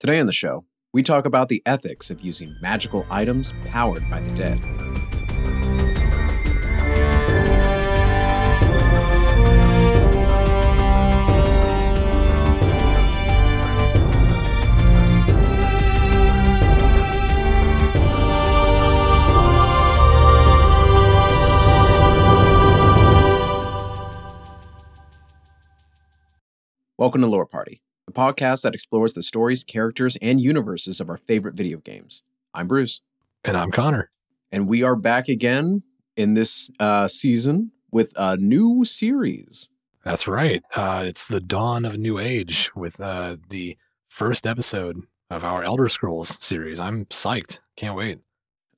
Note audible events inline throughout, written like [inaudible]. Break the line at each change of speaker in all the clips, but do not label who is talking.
Today on the show, we talk about the ethics of using magical items powered by the dead. Welcome to Lore Party, the podcast that explores the stories, characters, and universes of our favorite video games. I'm Bruce,
And I'm Connor.
and we are back again in this uh, season with a new series.
That's right. Uh, it's the dawn of a new age with uh, the first episode of our Elder Scrolls series. I'm psyched. Can't wait.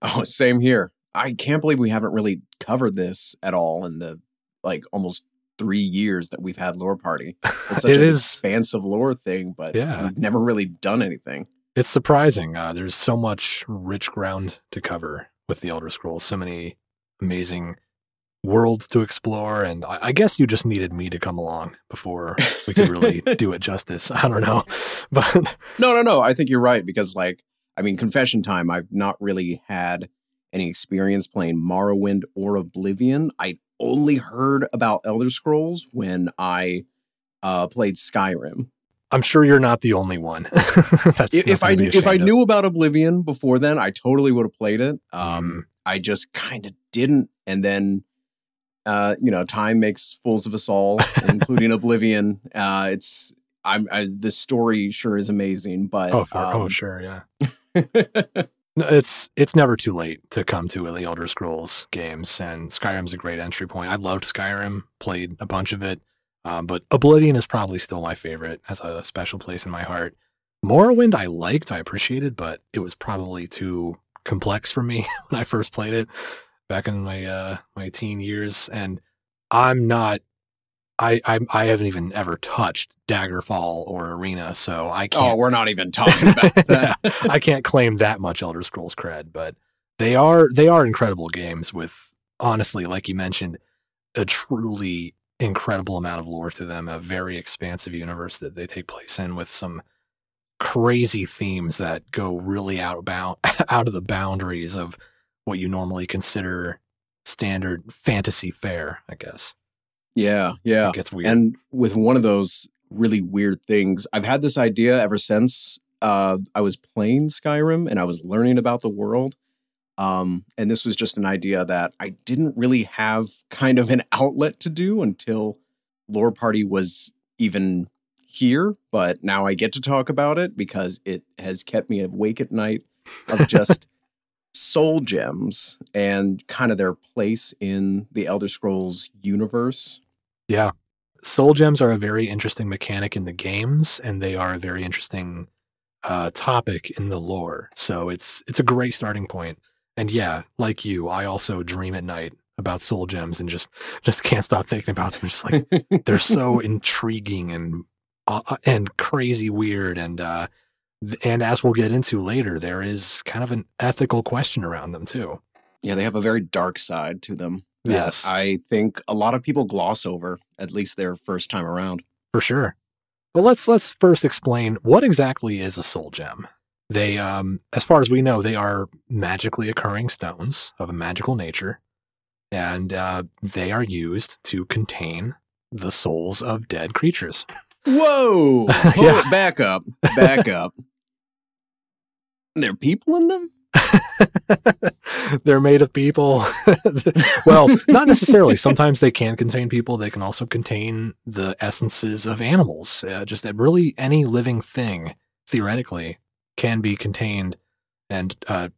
Oh, same here. I can't believe we haven't really covered this at all in the like almost three years that we've had Lore Party. It's [laughs] such
It
an
is-
expansive lore thing, but
Yeah.
we've never really done anything.
It's surprising. Uh, there's so much rich ground to cover with the Elder Scrolls. So many amazing worlds to explore, and I, I guess you just needed me to come along before we could really [laughs] do it justice. I don't know, [laughs] but
No, no, no. I think you're right because, like, I mean, confession time. I've not really had any experience playing Morrowind or Oblivion. I only heard about Elder Scrolls when I uh, played Skyrim.
I'm sure you're not the only one. [laughs]
I- If I knew, if I
of.
knew about Oblivion before then, I totally would have played it. Um,
Mm.
I just kind of didn't, and then. Uh, you know, time makes fools of us all, [laughs] including Oblivion. Uh, it's I'm I, the story sure is amazing, but
oh, for, oh,
um,
sure, yeah. [laughs] It's it's never too late to come to the Elder Scrolls games, and Skyrim's a great entry point. I loved Skyrim, played a bunch of it, um, but Oblivion is probably still my favorite, has a special place in my heart. Morrowind, I liked, I appreciated, but it was probably too complex for me [laughs] when I first played it back in my uh, my teen years, and I'm not. I, I I haven't even ever touched Daggerfall or Arena, so I oh, can't
oh, we're not even talking about [laughs] that.
I can't claim that much Elder Scrolls cred, but they are they are incredible games with honestly, like you mentioned, a truly incredible amount of lore to them, a very expansive universe that they take place in with some crazy themes that go really out bound [laughs] out of the boundaries of what you normally consider standard fantasy fare, I guess.
Yeah, yeah.
It gets weird.
And with one of those really weird things, I've had this idea ever since uh, I was playing Skyrim and I was learning about the world. Um, and this was just an idea that I didn't really have [laughs] kind of an outlet to do until Lore Party was even here. But now I get to talk about it because it has kept me awake at night of [laughs] just soul gems and kind of their place in the Elder Scrolls universe.
Yeah. Soul gems are a very interesting mechanic in the games, and they are a very interesting uh, topic in the lore. So it's it's a great starting point. And yeah, like you, I also dream at night about soul gems and just [laughs] just can't stop thinking about them. Just like they're so [laughs] intriguing and uh, and crazy weird and uh, and as we'll get into later, there is kind of an ethical question around them too.
Yeah, they have a very dark side to them.
Yes.
I think a lot of people gloss over, at least their first time around.
For sure. Well, let's let's first explain what exactly is a soul gem. They, um, as far as we know, they are magically occurring stones of a magical nature, and uh, they are used to contain the souls of dead creatures.
Whoa! [laughs]
Yeah.
it, back up. Back up. [laughs] There are people in them? [laughs]
They're made of people. [laughs] well, not necessarily. Sometimes they can contain people. They can also contain the essences of animals. Uh, just really any living thing, theoretically, can be contained and, uh,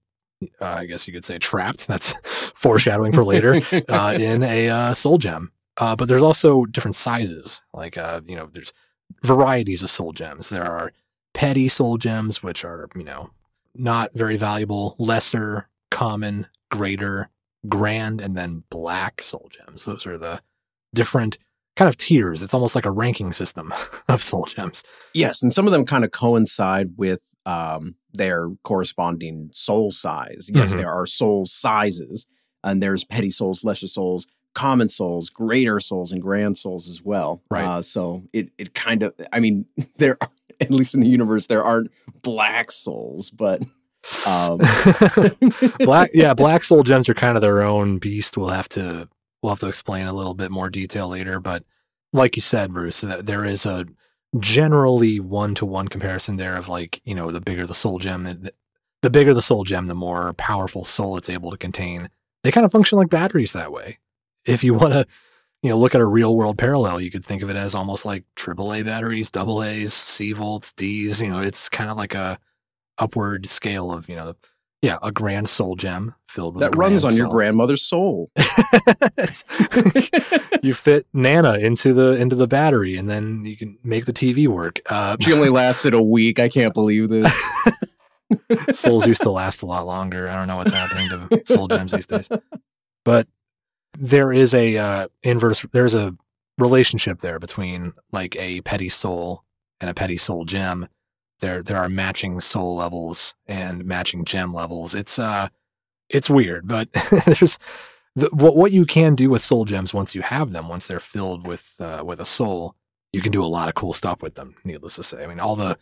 uh, I guess you could say, trapped. [laughs] That's foreshadowing for later uh, in a uh, soul gem. Uh, but there's also different sizes. Like, you know, there's varieties of soul gems. There are petty soul gems, which are, you know, not very valuable, lesser, common, greater, grand, and then black soul gems. Those are the different kind of tiers. It's almost like a ranking system [laughs] of soul gems.
yes, and some of them kind of coincide with um, their corresponding soul size. Yes,
Mhm.
there are soul sizes, and there's petty souls, lesser souls, common souls, greater souls, and grand souls as well.
Right.
Uh, so it it kind of, I mean, [laughs] there [laughs] at least in the universe, there aren't black souls, but um, [laughs]
black yeah, [laughs] black soul gems are kind of their own beast. We'll have to we'll have to explain a little bit more detail later, but like you said, Bruce, that there is a generally one to one comparison there of like, you know, the bigger the soul gem, the, the bigger the soul gem, the more powerful soul it's able to contain. They kind of function like batteries that way. If you want to, you know, look at a real world parallel, you could think of it as almost like AAA batteries, double A's, C volts, D's. You know, it's kind of like a upward scale of, you know, yeah, a grand soul gem filled with
that runs on soul. your [laughs] grandmother's soul. [laughs]
you fit Nana into the into the battery, and then you can make the TV work.
Uh, she only [laughs] lasted a week. I can't believe this.
Souls used to last a lot longer. I don't know what's happening to soul gems these days, but there is a uh, inverse. There's a relationship there between like a petty soul and a petty soul gem there there are matching soul levels and matching gem levels. It's uh it's weird, but [laughs] there's the, what what you can do with soul gems once you have them, once they're filled with uh, with a soul, you can do a lot of cool stuff with them. Needless to say, I mean all the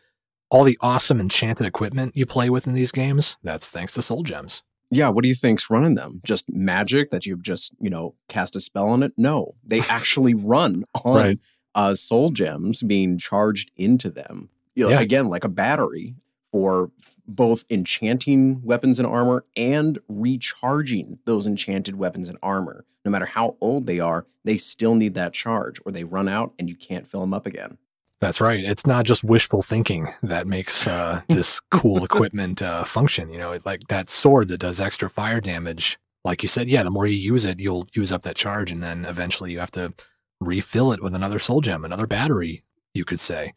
all the awesome enchanted equipment you play with in these games, that's thanks to soul gems.
Yeah, what do you think's running them? Just magic that you've just you know cast a spell on it? No, they [laughs] actually run on right. uh, soul gems being charged into them you know, yeah. again like a battery for both enchanting weapons and armor and recharging those enchanted weapons and armor. No matter how old they are, they still need that charge or they run out and you can't fill them up again.
That's right. It's not just wishful thinking that makes uh, [laughs] this cool equipment uh, function. You know, like that sword that does extra fire damage. Like you said, yeah, the more you use it, you'll use up that charge, and then eventually you have to refill it with another soul gem, another battery, you could say.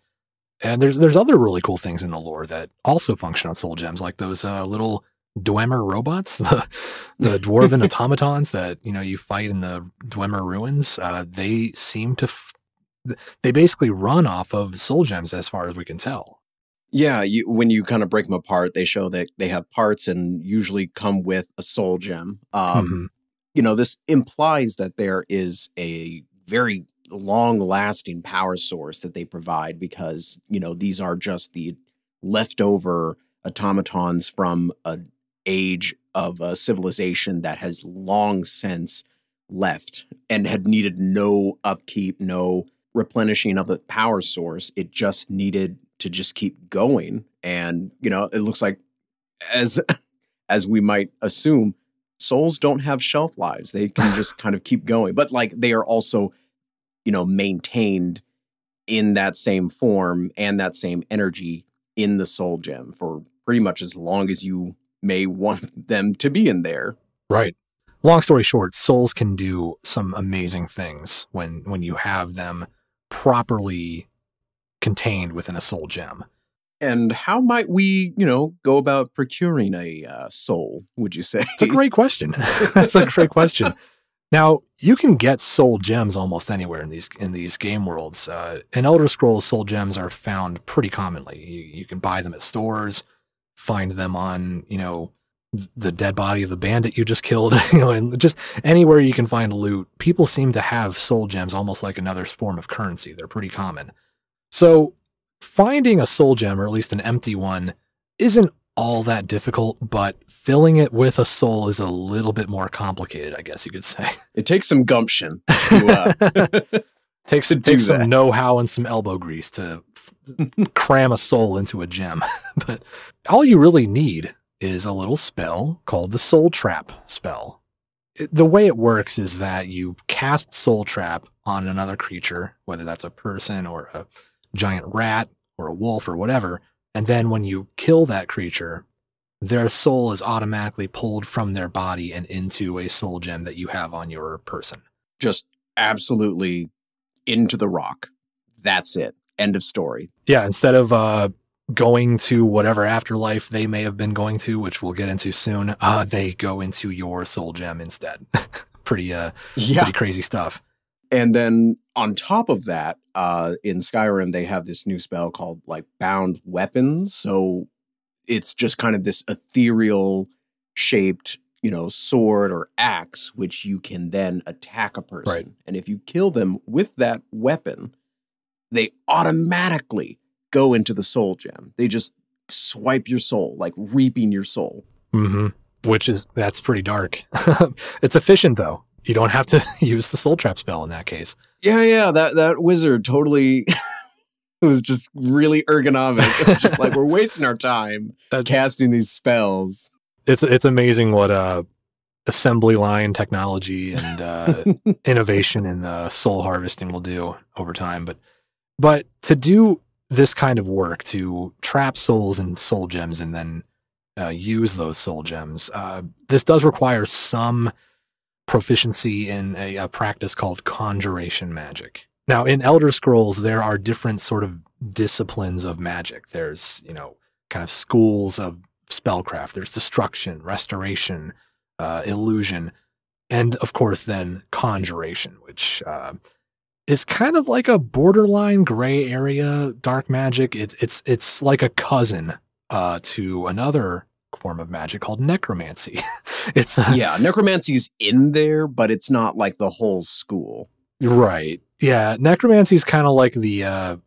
And there's there's other really cool things in the lore that also function on soul gems, like those uh, little Dwemer robots, [laughs] the, the dwarven [laughs] automatons that you know you fight in the Dwemer ruins. Uh, they seem to, f- they basically run off of soul gems, as far as we can tell.
Yeah, you, when you kind of break them apart, they show that they have parts and usually come with a soul gem. Um, mm-hmm. You know, this implies that there is a very long lasting power source that they provide because, you know, these are just the leftover automatons from an age of a civilization that has long since left and had needed no upkeep, no replenishing of the power source. It just needed to just keep going. And, you know, it looks like as [laughs] as we might assume, souls don't have shelf lives. They can just [laughs] kind of keep going. But like they are also you know, maintained in that same form and that same energy in the soul gem for pretty much as long as you may [laughs] want them to be in there.
Right. Long story short, souls can do some amazing things when when you have them properly contained within a soul gem.
And how might we, you know, go about procuring a uh, soul? Would you say?
It's a great question. [laughs] That's a great question. Now you can get soul gems almost anywhere in these in these game worlds. Uh, in Elder Scrolls, soul gems are found pretty commonly. You, you can buy them at stores, find them on you know the dead body of the bandit you just killed, [laughs] you know, and just anywhere you can find loot. People seem to have soul gems almost like another form of currency. They're pretty common. So finding a soul gem, or at least an empty one, isn't all that difficult, but filling it with a soul is a little bit more complicated, I guess you could say. [laughs]
It takes some gumption to, uh, [laughs]
takes, to takes some know-how and some elbow grease to cram a soul into a gem. but all you really need is a little spell called the Soul Trap spell. the way it works is that you cast Soul Trap on another creature, whether that's a person or a giant rat or a wolf or whatever, and then when you kill that creature, their soul is automatically pulled from their body and into a soul gem that you have on your person.
Just absolutely into the rock. That's it. End of story.
Yeah, instead of uh, going to whatever afterlife they may have been going to, which we'll get into soon, uh, they go into your soul gem instead. [laughs] pretty uh yeah. pretty crazy stuff.
And then on top of that, uh, in Skyrim, they have this new spell called like bound weapons. So it's just kind of this ethereal shaped, you know, sword or axe, which you can then attack a person. Right. And if you kill them with that weapon, they automatically go into the soul gem. They just swipe your soul, like reaping your soul.
hmm Which is that's pretty dark. [laughs] it's efficient though. You don't have to [laughs] use the soul trap spell in that case.
Yeah, yeah, that that wizard totally it [laughs] was just really ergonomic. It was just like we're wasting our time
That's-
casting these spells.
It's it's amazing what uh assembly line technology and uh, innovation in uh, soul harvesting will do over time. But but to do this kind of work to trap souls and soul gems and then uh, use those soul gems, uh, this does require some proficiency in a, a practice called conjuration magic. Now, in Elder Scrolls, there are different sort of disciplines of magic. There's you know kind of schools of spellcraft. There's destruction, restoration, uh, illusion, and of course then conjuration, which uh, is kind of like a borderline gray area dark magic. It's it's it's like a cousin uh, to another form of magic called necromancy. [laughs] it's uh,
yeah, necromancy's in there, but it's not like the whole school.
right. Yeah, necromancy is kind of like the uh,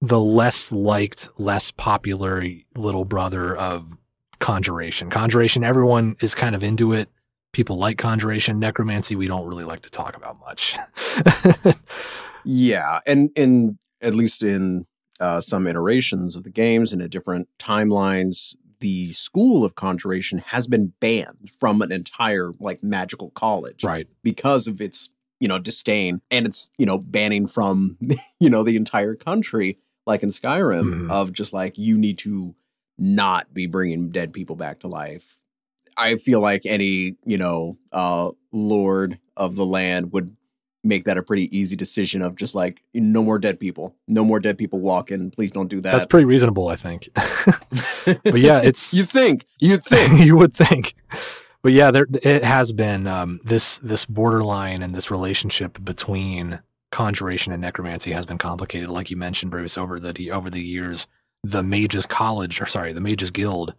the less liked, less popular little brother of conjuration. Conjuration, everyone is kind of into it. People like conjuration. Necromancy, we don't really like to talk about much.
Yeah, and and at least in uh, some iterations of the games and at different timelines, the school of conjuration has been banned from an entire like magical college
right.
because of its you know disdain and it's you know banning from [laughs] you know the entire country like in Skyrim
Mhm.
of just like you need to not be bringing dead people back to life. I feel like any you know uh lord of the land would make that a pretty easy decision of just like no more dead people, no more dead people walking. Please don't do that.
That's pretty reasonable, I think. [laughs] but yeah, it's [laughs]
you think you [laughs] think
you would think. But yeah, there it has been um, this this borderline and this relationship between conjuration and necromancy has been complicated, like you mentioned, Bruce. Over the over the years, the Mages College, or sorry, the Mages Guild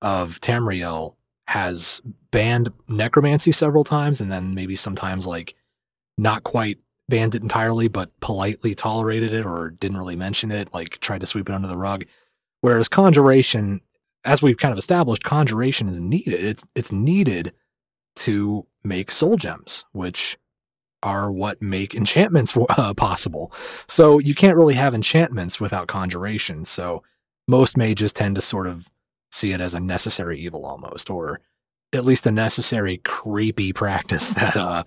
of Tamriel has banned necromancy several times, and then maybe sometimes like not quite banned it entirely, but politely tolerated it or didn't really mention it, like tried to sweep it under the rug. Whereas conjuration, as we've kind of established, conjuration is needed. It's it's needed to make soul gems, which are what make enchantments uh, possible. So you can't really have enchantments without conjuration. So most mages tend to sort of see it as a necessary evil almost, or at least a necessary creepy [laughs] practice that uh,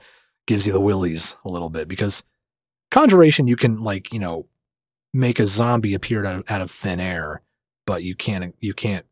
gives you the willies a little bit. Because conjuration, you can like you know make a zombie appear out of, out of thin air, but you can't you can't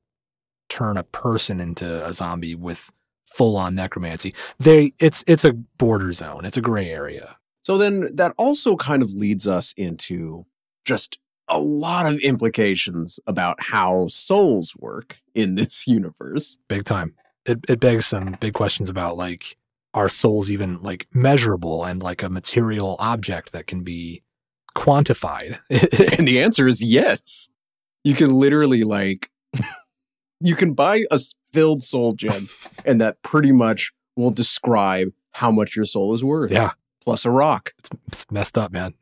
turn a person into a zombie with full on necromancy. They it's it's a border zone. It's a gray area.
So then that also kind of leads us into just a lot of implications about how souls work in this [laughs] universe.
Big time. It it begs some big questions about like are souls even like measurable and like a material object that can be quantified? [laughs]
And the [laughs] answer is yes. You can literally like you can buy a filled soul gem and that pretty much will describe how much your soul is worth.
yeah,
Plus a rock.
it's, it's messed up, man.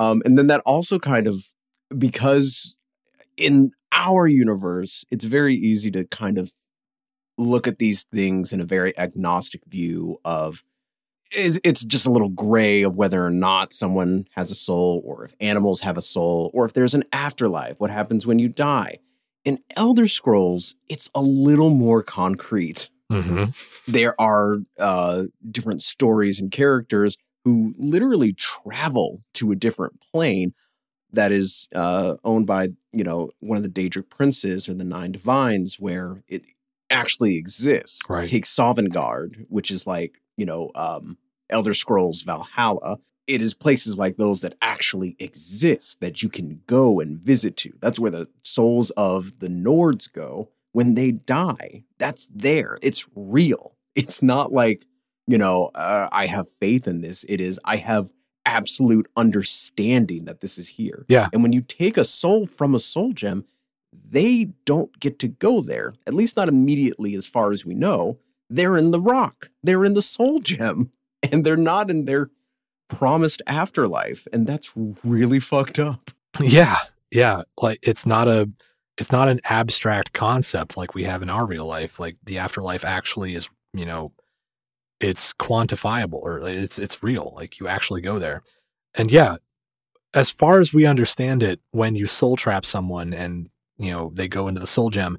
Um, and then that also kind of because in our universe, it's very easy to kind of look at these things in a very agnostic view of it's, it's just a little gray of whether or not someone has a soul or if animals have a soul or if there's an afterlife what happens when you die. In elder scrolls it's a little more concrete.
Hmm
there are uh, different stories and characters who literally travel to a different plane that is uh, owned by you know one of the Daedric princes or the Nine Divines, where it actually exists.
Right.
Take Sovngarde, which is like you know um, Elder Scrolls Valhalla. It is places like those that actually exist that you can go and visit to. That's where the souls of the Nords go when they die. That's there. It's real. It's not like, you know, uh, I have faith in this. It is, I have absolute understanding that this is here.
Yeah.
And when you take a soul from a soul gem, they don't get to go there, at least not immediately, as far as we know. They're in the rock, they're in the soul gem, [laughs] and they're not in their promised afterlife. And that's really fucked up.
Yeah, Yeah, like it's not a it's not an abstract concept like we have in our real life. Like the afterlife actually is, you know, it's quantifiable or it's it's real. Like you actually go there. And yeah, as far as we understand it, when you soul trap someone and you know they go into the soul gem,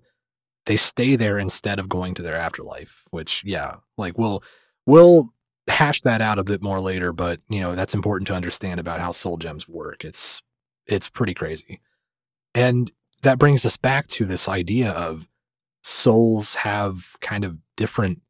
they stay there instead of going to their afterlife. Which yeah, like we'll we'll hash that out a bit more later. But you know that's important to understand about how soul gems work. It's it's pretty crazy, and that brings us back to this idea of souls have kind of different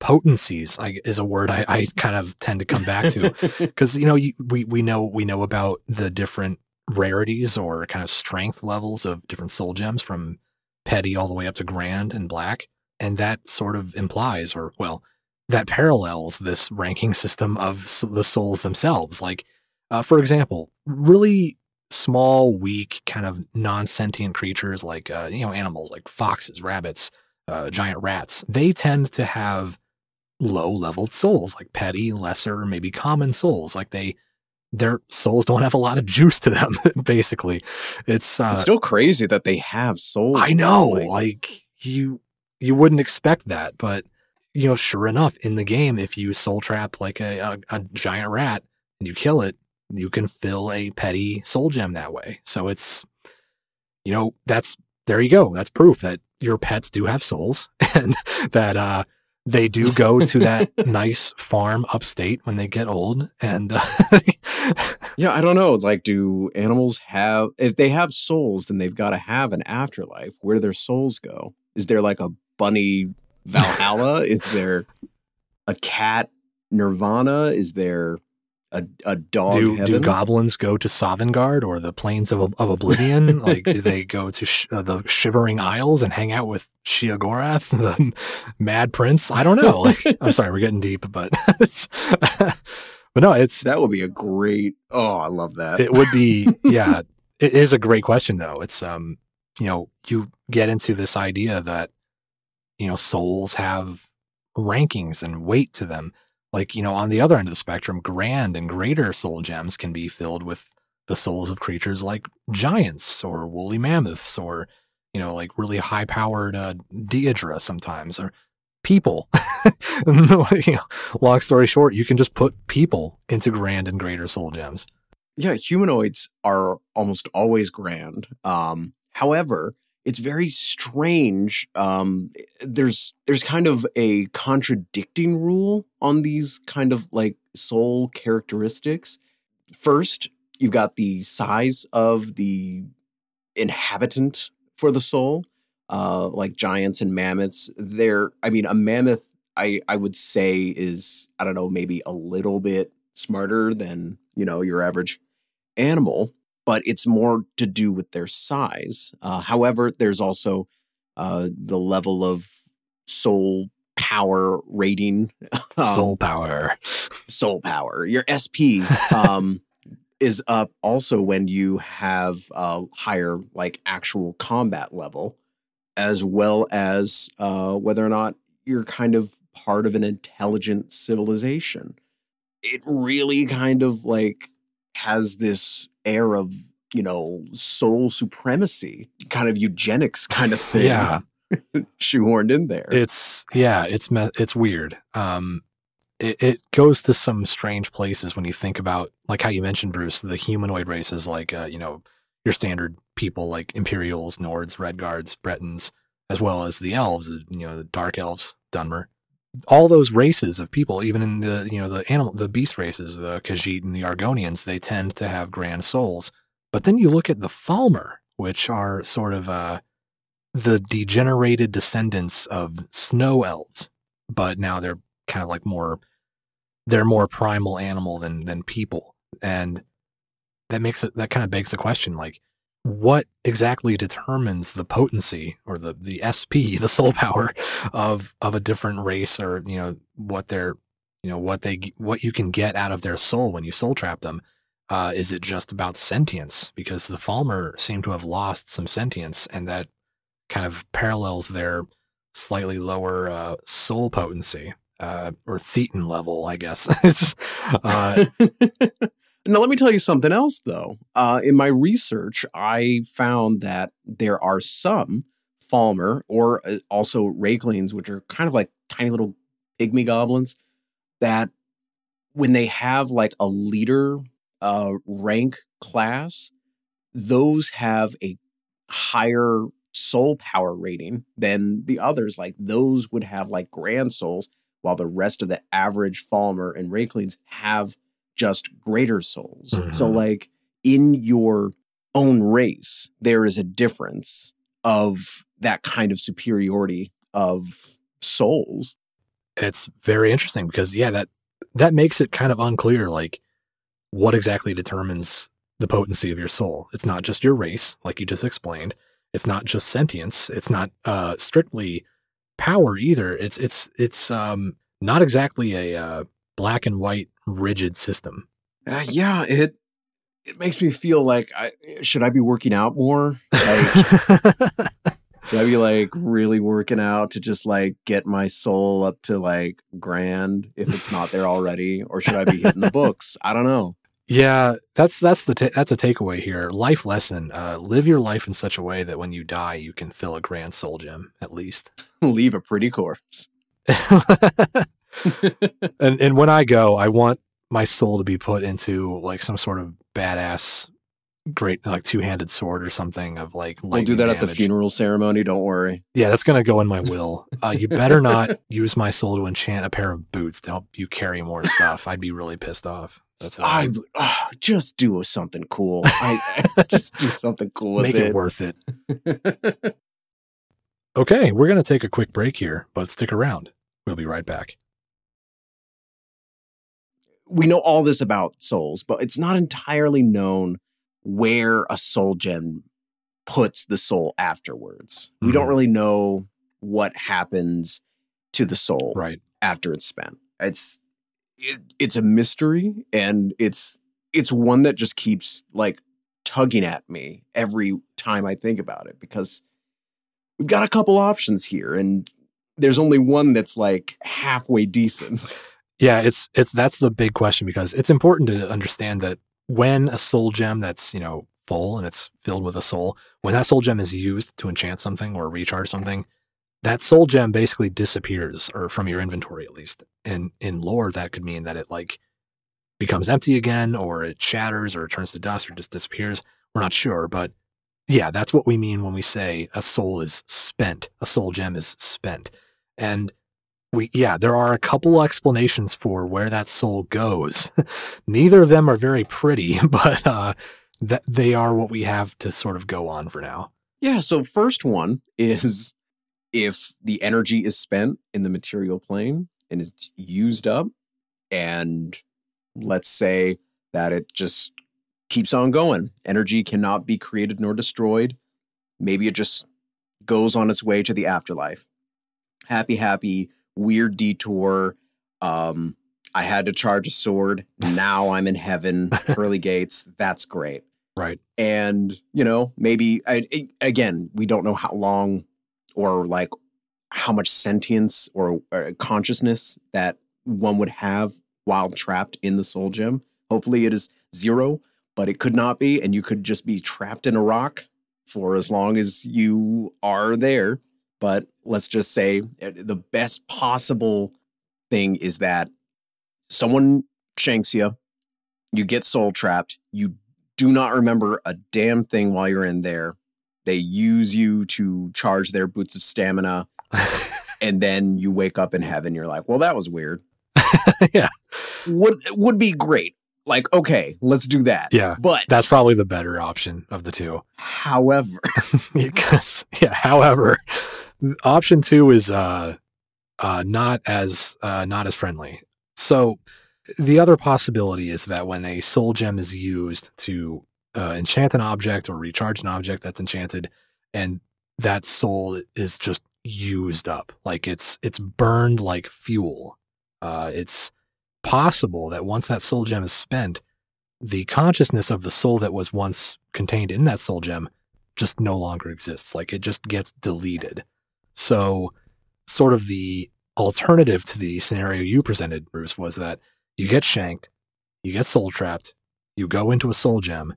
potencies I, is a word I, I kind of tend to come back to. [laughs] Because you know you, we we know we know about the different rarities or kind of strength levels of different soul gems from petty all the way up to grand and black and that sort of implies or well that parallels this ranking system of the souls themselves. Like uh, for example really small weak kind of non-sentient creatures like uh, you know animals like foxes rabbits uh, giant rats they tend to have low leveled souls, like petty, lesser, maybe common souls. Like they, their souls don't have a lot of juice to them. [laughs] basically, it's, uh,
it's still crazy that they have souls.
I know, like, like you, you wouldn't expect that, but you know, sure enough, in the game, if you soul trap like a, a, a giant rat and you kill it, you can fill a petty soul gem that way. So it's, you know, that's there you go. That's proof that your pets do have souls [laughs] and that uh they do go to that [laughs] nice farm upstate when they get old and uh, [laughs]
yeah i don't know like do animals have if they have souls then they've got to have an afterlife. Where do their souls go? Is there like a bunny valhalla? Is there [laughs] a cat nirvana? Is there a, a dog
do,
heaven?
do goblins go to Sovngarde or the plains of, of oblivion? [laughs] Like do they go to sh- uh, the shivering isles and hang out with Sheogorath [laughs] the mad prince? I don't know. Like i'm sorry we're getting deep but [laughs] it's but no it's
that would be a great oh i love that.
It would be yeah it is a great question though. It's um you know you get into this idea that you know souls have rankings and weight to them like, you know, on the other end of the spectrum, grand and greater soul gems can be filled with the souls of creatures like giants or woolly mammoths or, you know, like really high powered uh, Daedra sometimes or people. [laughs] [laughs] you know, long story short, you can just put people into grand and greater soul gems.
Yeah, humanoids are almost always grand. Um, however, it's very strange. Um, there's there's kind of a contradicting rule on these kind of like soul characteristics. First, you've got the size of the inhabitant for the soul, uh, like giants and mammoths. They're, I mean, a mammoth, I I would say is I don't know maybe a little bit smarter than you know your average animal but it's more to do with their size. Uh, however, there's also uh, the level of soul power rating. [laughs]
Um, soul power.
Soul power. Your SP [laughs] um, is up also when you have a higher, like, actual combat level, as well as uh, whether or not you're kind of part of an intelligent civilization. It really kind of like has this air of you know soul supremacy kind of eugenics kind of thing
yeah. [laughs]
shoehorned in there.
It's yeah it's it's weird. Um it, it goes to some strange places when you think about like how you mentioned bruce the humanoid races like uh, you know your standard people like imperials nords redguards bretons as well as the elves you know the dark elves dunmer all those races of people, even in the you know the animal, the beast races, the Khajiit and the Argonians, they tend to have grand souls. But then you look at the Falmer, which are sort of uh, the degenerated descendants of snow elves, but now they're kind of like more they're more primal animal than than people, and that makes it that kind of begs the question like what exactly determines the potency or the the SP, [laughs] the soul power of of a different race, or you know what they're you know what they what you can get out of their soul when you soul trap them. Uh, is it just about sentience? Because the Falmer seem to have lost some sentience, and that kind of parallels their slightly lower uh, soul potency uh, or thetan level, I guess. [laughs] it's
uh, [laughs] Now, let me tell you something else, though. Uh, in my research, I found that there are some Falmer or uh, also Rieklings, which are kind of like tiny little pygmy goblins, that when they have like a leader uh, rank class, those have a higher soul power rating than the others. Like those would have like grand souls, while the rest of the average Falmer and Rieklings have just greater souls. Mm-hmm. So, like in your own race, there is a difference of that kind of superiority of souls.
It's very interesting because yeah, that that makes it kind of unclear like what exactly determines the potency of your soul. It's not just your race, like you just explained. It's not just sentience. It's not uh, strictly power either. It's it's it's um, not exactly a uh, black and white rigid system.
Uh, yeah, it it makes me feel like I should I be working out more? Like, [laughs] should I be like really working out to just like get my soul up to like grand if it's not there already, or should I be hitting the books? I don't know.
Yeah, that's that's the ta- that's a takeaway here. Life lesson: uh, live your life in such a way that when you die, you can fill a grand soul gem at least. [laughs]
Leave a pretty corpse. [laughs] [laughs]
and and when I go, I want my soul to be put into like some sort of badass great like two-handed sword or something of like
we'll do that damage. at the funeral ceremony don't worry
yeah that's gonna go in my will [laughs] uh, you better not use my soul to enchant a pair of boots to help you carry more stuff i'd be really pissed off
that's I uh, just do something cool. [laughs] I, just do something cool.
Make
it.
it worth it. okay, we're gonna take a quick break here, but stick around. We'll be right back.
We know all this about souls, but it's not entirely known where a soul gem puts the soul afterwards. Mm-hmm. We don't mm-hmm. really know what happens to the soul
right
after it's spent. It's it, it's a mystery and it's it's one that just keeps like tugging at me every time I think about it because we've got a couple options here and there's only one that's like halfway decent. [laughs]
Yeah, it's it's that's the big question because it's important to understand that when a soul gem that's, you know, full and it's filled with a soul, when that soul gem is used to enchant something or recharge something, that soul gem basically disappears or from your inventory at least. And in lore that could mean that it like becomes empty again or it shatters or it turns to dust or just disappears. We're not sure but yeah that's what we mean when we say a soul is spent a soul gem is spent. And we yeah there are a couple explanations for where that soul goes [laughs] neither of them are very pretty [laughs] but uh that they are what we have to sort of go on for now
yeah so first one is if the energy is spent in the material plane and it's used up, and let's say that it just keeps on going, energy cannot be created nor destroyed. Maybe it just goes on its way to the afterlife. Happy, happy, weird detour. Um, I had to charge a sword. Now I'm in heaven, [laughs] pearly gates. That's great.
Right.
And, you know, maybe, I, again, we don't know how long or like how much sentience or, or consciousness that one would have while trapped in the soul gem. Hopefully, it is zero, but it could not be, and you could just be trapped in a rock for as long as you are there. But let's just say eh, the best possible thing is that someone shanks you, you get soul trapped, you do not remember a damn thing while you're in there, they use you to charge their boots of stamina. [laughs] and then you wake up in heaven. You're like, well, that was weird. [laughs]
yeah.
Would would be great. Like, okay, let's do that.
Yeah.
But
that's probably the better option of the two.
However, [laughs]
because yeah, however, option two is uh uh not as uh not as friendly. So the other possibility is that when a soul gem is used to uh, enchant an object or recharge an object that's enchanted, and that soul is just used up, like it's it's burned like fuel. Uh, it's possible that once that soul gem is spent, the consciousness of the soul that was once contained in that soul gem just no longer exists. Like it just gets deleted. So, sort of the alternative to the scenario you presented, Bruce, was that you get shanked, you get soul trapped, You go into a soul gem.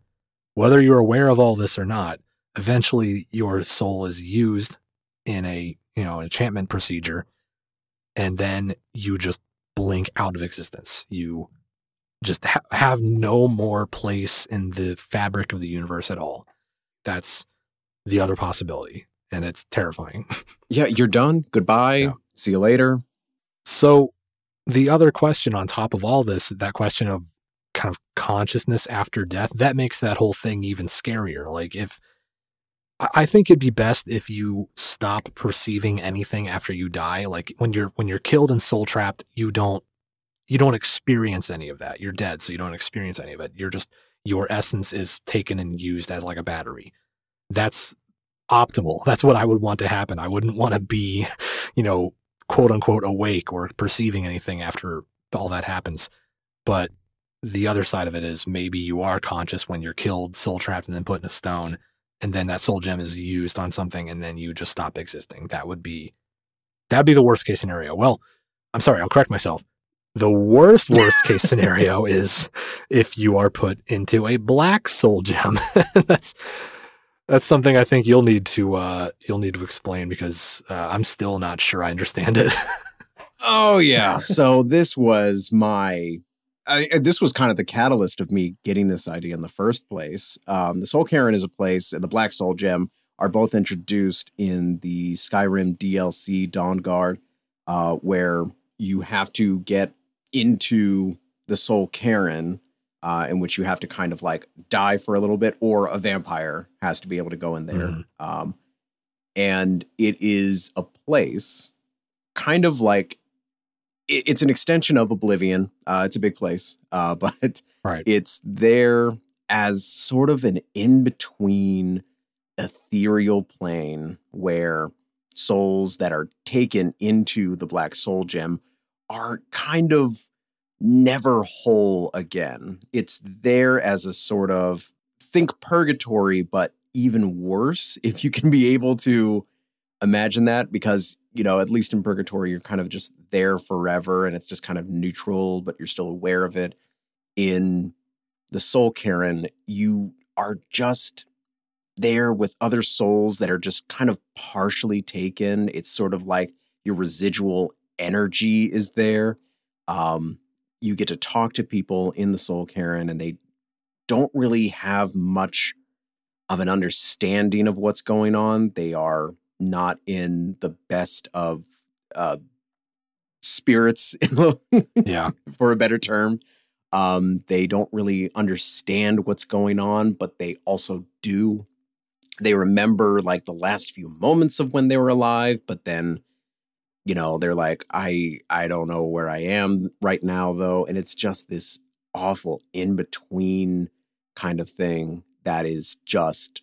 Whether you're aware of all this or not, eventually your soul is used in a you know enchantment procedure, and then you just blink out of existence. You just ha- have no more place in the fabric of the universe at all. That's the other possibility, and it's terrifying. [laughs]
Yeah, you're done. Goodbye.
Yeah.
See you later.
So, the other question on top of all this, that question of kind of consciousness after death, that makes that whole thing even scarier. Like, if I think it'd be best if you stop perceiving anything after you die. Like when you're when you're killed and soul trapped, you don't you don't experience any of that. You're dead, so you don't experience any of it. You're just your essence is taken and used as like a battery. That's optimal. That's what I would want to happen. I wouldn't want to be, [laughs] you know, quote unquote awake or perceiving anything after all that happens. But the other side of it is maybe you are conscious when you're killed, soul trapped, and then put in a stone, and then that soul gem is used on something, and then you just stop existing. That would be that'd be the worst case scenario. Well, I'm sorry, I'll correct myself. The worst worst [laughs] case scenario is if you are put into a black soul gem. [laughs] that's that's something I think you'll need to uh, you'll need to explain because uh, I'm still not sure I understand it.
Oh [laughs] yeah. so this was my I, this was kind of the catalyst of me getting this idea in the first place. Um, the Soul Cairn is a place, and the Black Soul Gem are both introduced in the Skyrim DLC Dawnguard, uh, where you have to get into the Soul Cairn, uh, in which you have to kind of like die for a little bit, or a vampire has to be able to go in there.
Mhm.
Um, and it is a place kind of like it's an extension of Oblivion. Uh, it's a big place, uh, [laughs] but
Right.
it's there as sort of an in between ethereal plane where souls that are taken into the Black Soul Gem are kind of never whole again. It's there as a sort of think purgatory, but even worse [laughs] if you can be able to imagine that because you know at least in purgatory you're kind of just there forever and it's just kind of neutral but you're still aware of it. In the soul Cairn you are just there with other souls that are just kind of partially taken. It's sort of like your residual energy is there. Um you get to talk to people in the soul Cairn and they don't really have much of an understanding of what's going on. They are not in the best of uh, spirits, [laughs]
yeah.
for a better term. Um, they don't really understand what's going on, but they also do. They remember like the last few moments of when they were alive, but then, you know, they're like, I I don't know where I am right now though, and it's just this awful in between kind of thing that is just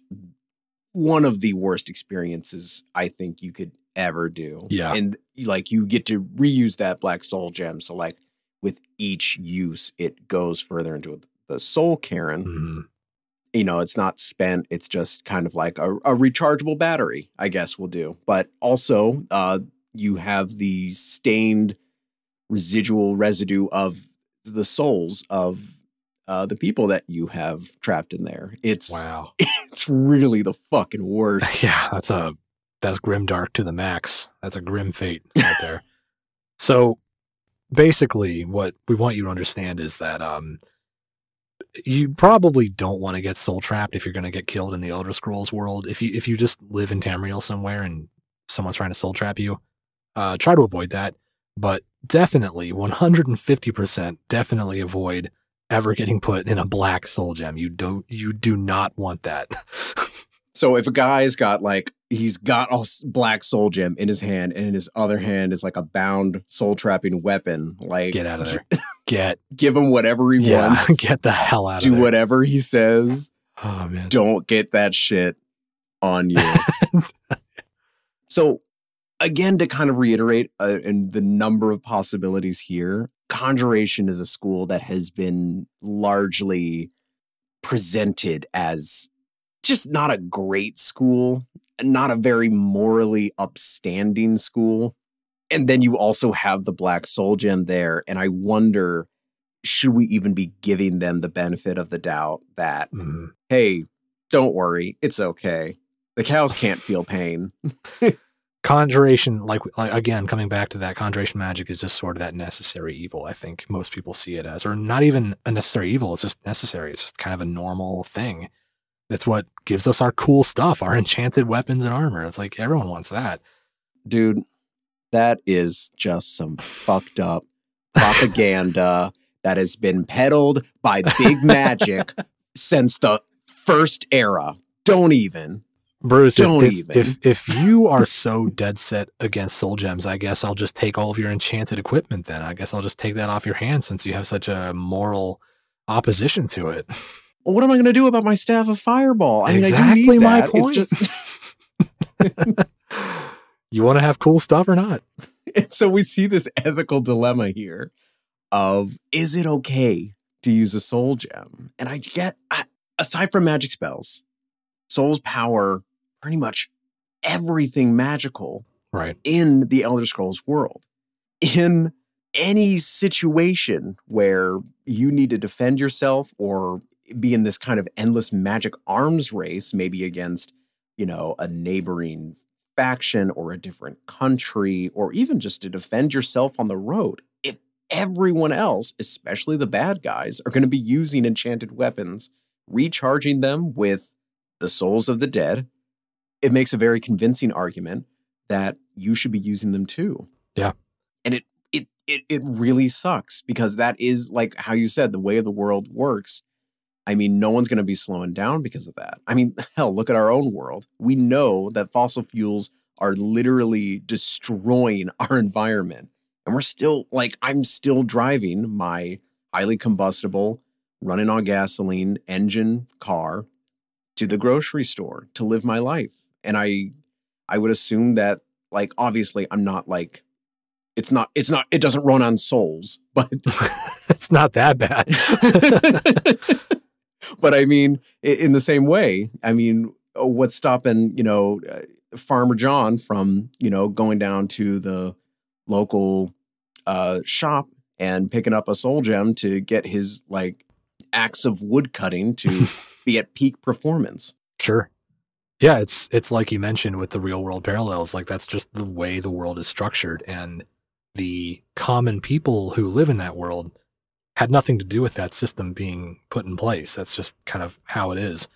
one of the worst experiences I think you could ever do.
Yeah.
And like you get to reuse that black soul gem. So like with each use, it goes further into the soul Cairn.
Mhm.
You know, it's not spent, it's just kind of like a, a rechargeable battery, I guess we'll do. But also, uh, you have the stained residual residue of the souls of uh, the people that you have trapped in there. It's
Wow. [laughs]
it's really the fucking worst. [laughs]
Yeah, that's a that's grim dark to the max. That's a grim fate right [laughs] there. so basically what we want you to understand is that um you probably don't want to get soul trapped if you're going to get killed in the Elder Scrolls world. If you if you just live in Tamriel somewhere and someone's trying to soul trap you, uh try to avoid that. But definitely 150% definitely avoid ever getting put in a black soul gem. You don't you do not want that. [laughs]
So if a guy's got like he's got a black soul gem in his hand, and in his other hand is like a bound soul trapping weapon, like
Get out of there. [laughs] Get
give him whatever he
yeah,
wants, [laughs]
get the hell out
do
of there.
whatever he says.
Oh man.
Don't get that shit on you. so again, to kind of reiterate, uh, and the number of possibilities here, conjuration is a school that has been largely presented as just not a great school, not a very morally upstanding school. And then you also have the Black Soul Gem there. And I wonder should we even be giving them the benefit of the doubt that,
Mhm.
hey, don't worry, it's okay. The cows can't feel pain. [laughs]
conjuration like, like again coming back to that conjuration magic is just sort of that necessary evil i think most people see it as or not even a necessary evil it's just necessary it's just kind of a normal thing that's what gives us our cool stuff our [laughs] enchanted weapons and armor it's like everyone wants that
Dude, that is just some fucked up propaganda [laughs] that has been peddled by big magic [laughs] since the first era. Don't even.
Bruce
Don't
if,
even.
if if [laughs] you are so dead set against soul gems i guess i'll just take all of your enchanted equipment then i guess i'll just take that off your hands since you have such a moral opposition to it [laughs]
Well, what am I going to do about my staff of fireball? I mean, I do
Exactly
need
my
that.
point.
It's just [laughs]
you want to have cool stuff or not
And so we see this ethical dilemma here of is it okay to use a soul gem? And I get, I, aside from magic spells, souls power pretty much everything magical
right
in the Elder Scrolls world. In any situation where you need to defend yourself or be in this kind of endless magic arms race, maybe against, you know, a neighboring faction or a different country, or even just to defend yourself on the road, if everyone else, especially the bad guys, are going to be using enchanted weapons, recharging them with the souls of the dead, it makes a very convincing argument that you should be using them too.
Yeah.
And it it it it really sucks because that is like how you said the way of the world works. I mean, no one's going to be slowing down because of that. I mean, [laughs] hell, look at our own world. We know that fossil fuels are literally destroying [laughs] our environment. And we're still like I'm still driving my highly combustible running on gasoline engine car to the grocery store to live my life. And I I would assume that like obviously I'm not like it's not it's not it doesn't run on souls, [laughs] but [laughs]
it's not that bad [laughs]
but I mean in the same way, I mean uh, what's stopping, you know, uh, Farmer John from, you know, going down to the local uh shop and picking up a soul gem to get his like axe of wood cutting to be at peak performance.
Sure. Yeah, it's it's like you mentioned with the real world parallels. Like that's just the way the world is structured, and the common people who live in that world had nothing to do with that system being put in place. That's just kind of how it is.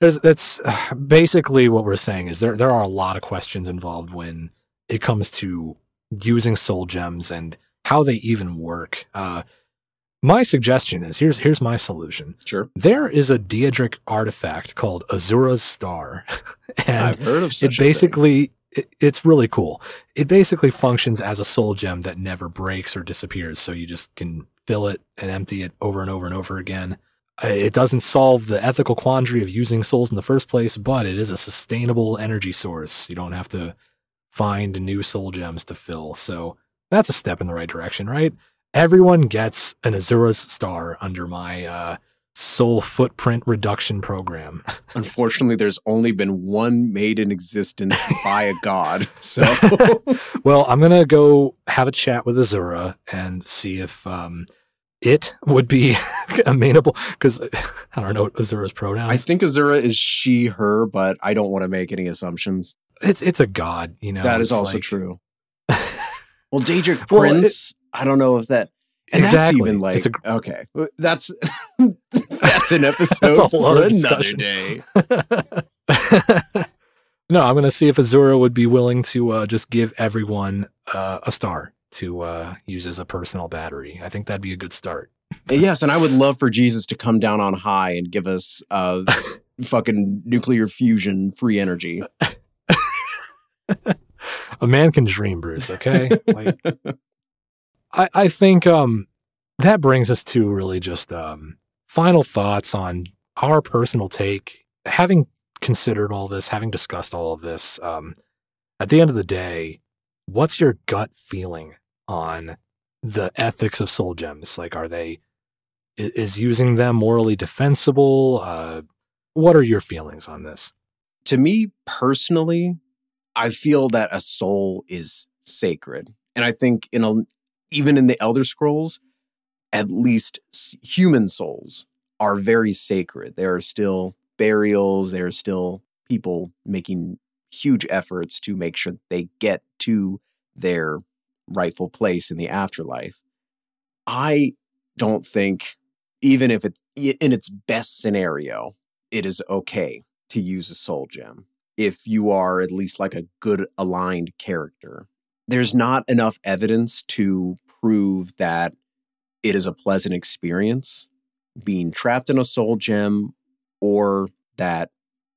There's that's [sighs] basically what we're saying is there there are a lot of questions involved when it comes to using soul gems and how they even work. Uh, my suggestion is here's here's my solution.
Sure.
There is a Daedric artifact called Azura's Star. [laughs] and
I've heard of such
it
a thing.
basically it, it's really cool. It basically functions as a soul gem that never breaks or disappears, so you just can fill it and empty it over and over and over again. Uh, It doesn't solve the ethical quandary of using souls in the first place, but it is a sustainable energy source. You don't have to find new soul gems to fill. So that's a step in the right direction, right? Everyone gets an Azura's star under my uh, soul footprint reduction program. [laughs]
Unfortunately, there's only been one made in existence [laughs] by a god. So [laughs]
well, I'm gonna go have a chat with Azura and see if um, it would be amenable because I don't know Azura's pronouns.
I think Azura is she, her, but I don't want to make any assumptions.
it's it's a god, you know.
that is also
like-
true. Well, Daedric Prince, I don't know if that. And
exactly.
that's even like
a-
okay. That's that's an [laughs] episode
That's
for another day. [laughs]
no, I'm gonna see if Azura would be willing to uh, just give everyone uh, a star to uh, use as a personal battery. I think that'd be a good start.
yes, and I would love for Jesus to come down on high and give us uh [laughs] fucking nuclear fusion free energy.
a man can dream, Bruce. Okay, like, I I think um that brings us to really just um final thoughts on our personal take. Having considered all this, having discussed all of this, um, at the end of the day, what's your gut feeling on the ethics of soul gems? Like, are they is using them morally defensible? Uh, what are your feelings on this?
to me personally, I feel that a soul is sacred. And I think in a even in the Elder Scrolls, at least human souls are very sacred. There are still burials, there are still people making huge efforts to make sure they get to their rightful place in the afterlife. I don't think, even if it's in its best scenario, it is okay to use a soul gem if you are at least like a good aligned character. There's not enough evidence to prove that it is a pleasant experience being trapped in a soul gem or that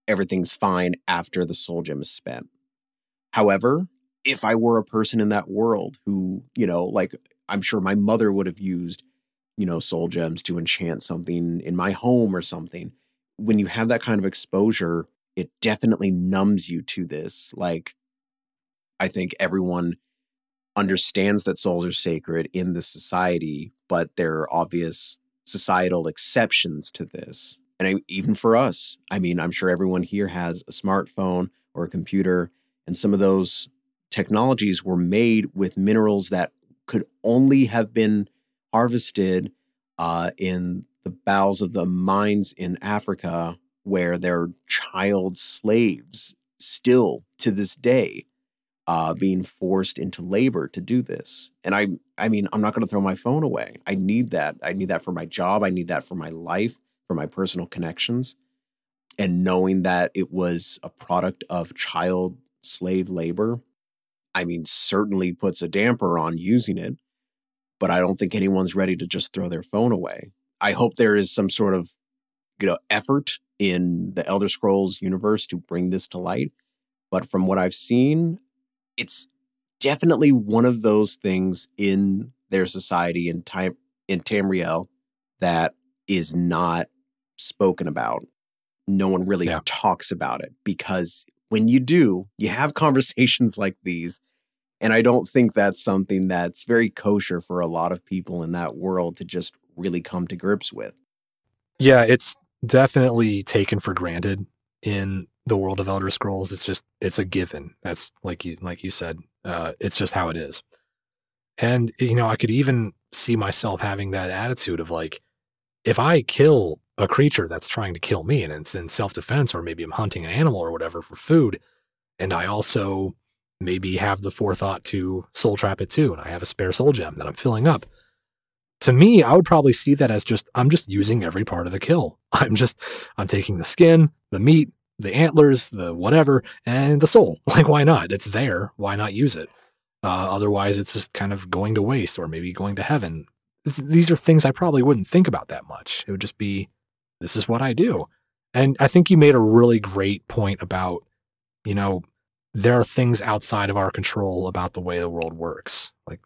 everything's fine after the soul gem is spent. However, if I were a person in that world who, you know, like I'm sure my mother would have used, you know, soul gems to enchant something in my home or something. When you have that kind of exposure, it definitely numbs you to this. Like, I think everyone understands that souls are sacred in this society, but there are obvious societal exceptions to this. And I, even for us, I mean, I'm sure everyone here has a smartphone or a computer, and some of those technologies were made with minerals that could only have been harvested uh, in the bowels of the mines in Africa, where they're child slaves still to this day, uh, being forced into labor to do this. And I, I mean, I'm not going to throw my phone away. I need that. I need that for my job. I need that for my life, for my personal connections. And knowing that it was a product of child slave labor I mean, certainly puts a damper on using it, but I don't think anyone's ready to just throw their phone away. I hope there is some sort of you know effort in the Elder Scrolls universe to bring this to light. But from what I've seen, it's definitely one of those things in their society in time in Tamriel that is not spoken about. No one really yeah. talks about it because when you do, you have [laughs] conversations like these. And I don't think that's something that's very kosher for a lot of people in that world to just really come to grips with.
Yeah, it's definitely taken for granted in the world of Elder Scrolls. It's just it's a given. That's like you like you said. Uh, it's just how it is. And you know, I could even see myself having that attitude of like, if I kill a creature that's trying to kill me and it's in self defense, or maybe I'm hunting an animal or whatever for food, and I also maybe have the forethought to soul trap it too, and I have a spare soul gem that I'm filling up. To me, I would probably see that as just I'm just using every part of the kill. [laughs] I'm just I'm taking the skin, the meat, the antlers, the whatever, and the soul. [laughs] Like why not? It's there. Why not use it? Uh, otherwise, it's just kind of going to waste or maybe going to heaven. These are things I probably wouldn't think about that much. It would just be this is what I do. And I think you made a really great point about, you know, there are things outside of our control about the way the world works. Like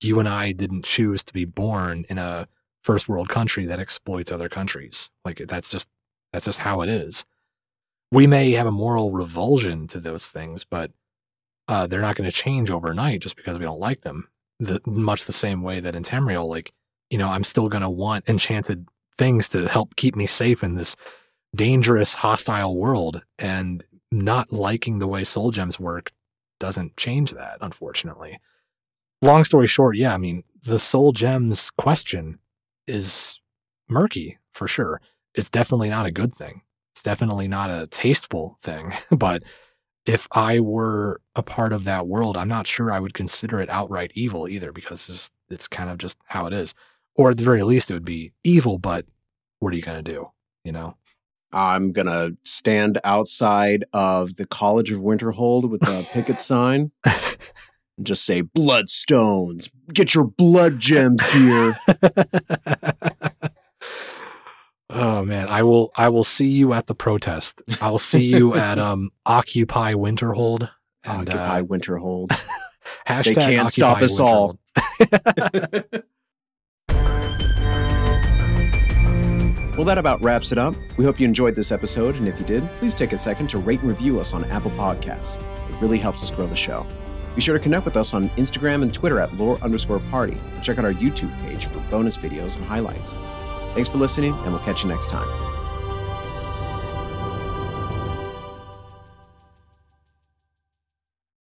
you and I didn't choose to be born in a first world country that exploits other countries. Like that's just that's just how it is. We may have a moral revulsion to those things, but uh, they're not going to change overnight just because we don't like them. The, much the same way that in Tamriel, like you know, I'm still going to want enchanted things to help keep me safe in this dangerous, hostile world. And not liking the way soul gems work doesn't change that, unfortunately. Long story short, yeah, I mean, the soul gems question is murky for sure. It's definitely not a good thing. Definitely not a tasteful thing. [laughs] but if I were a part of that world, I'm not sure I would consider it outright evil either because it's, it's kind of just how it is or at the very least, it would be evil. But what are you going to do? You know.
I'm gonna stand outside of the College of Winterhold with a picket [laughs] sign [laughs] and just say bloodstones. Get your blood gems here.
Oh man, I will I will see you at the protest. I will see you [laughs] at um Occupy Winterhold.
And, Occupy uh, Winterhold. [laughs] hashtag they can't stop us all. [laughs] Well, that about wraps it up. We hope you enjoyed this episode, and if you did, please take a second to rate and review us on Apple Podcasts. It really helps us grow the show. Be sure to connect with us on Instagram and Twitter at lore underscore party. And check out our YouTube page for bonus videos and highlights. Thanks for listening, and we'll catch you next time.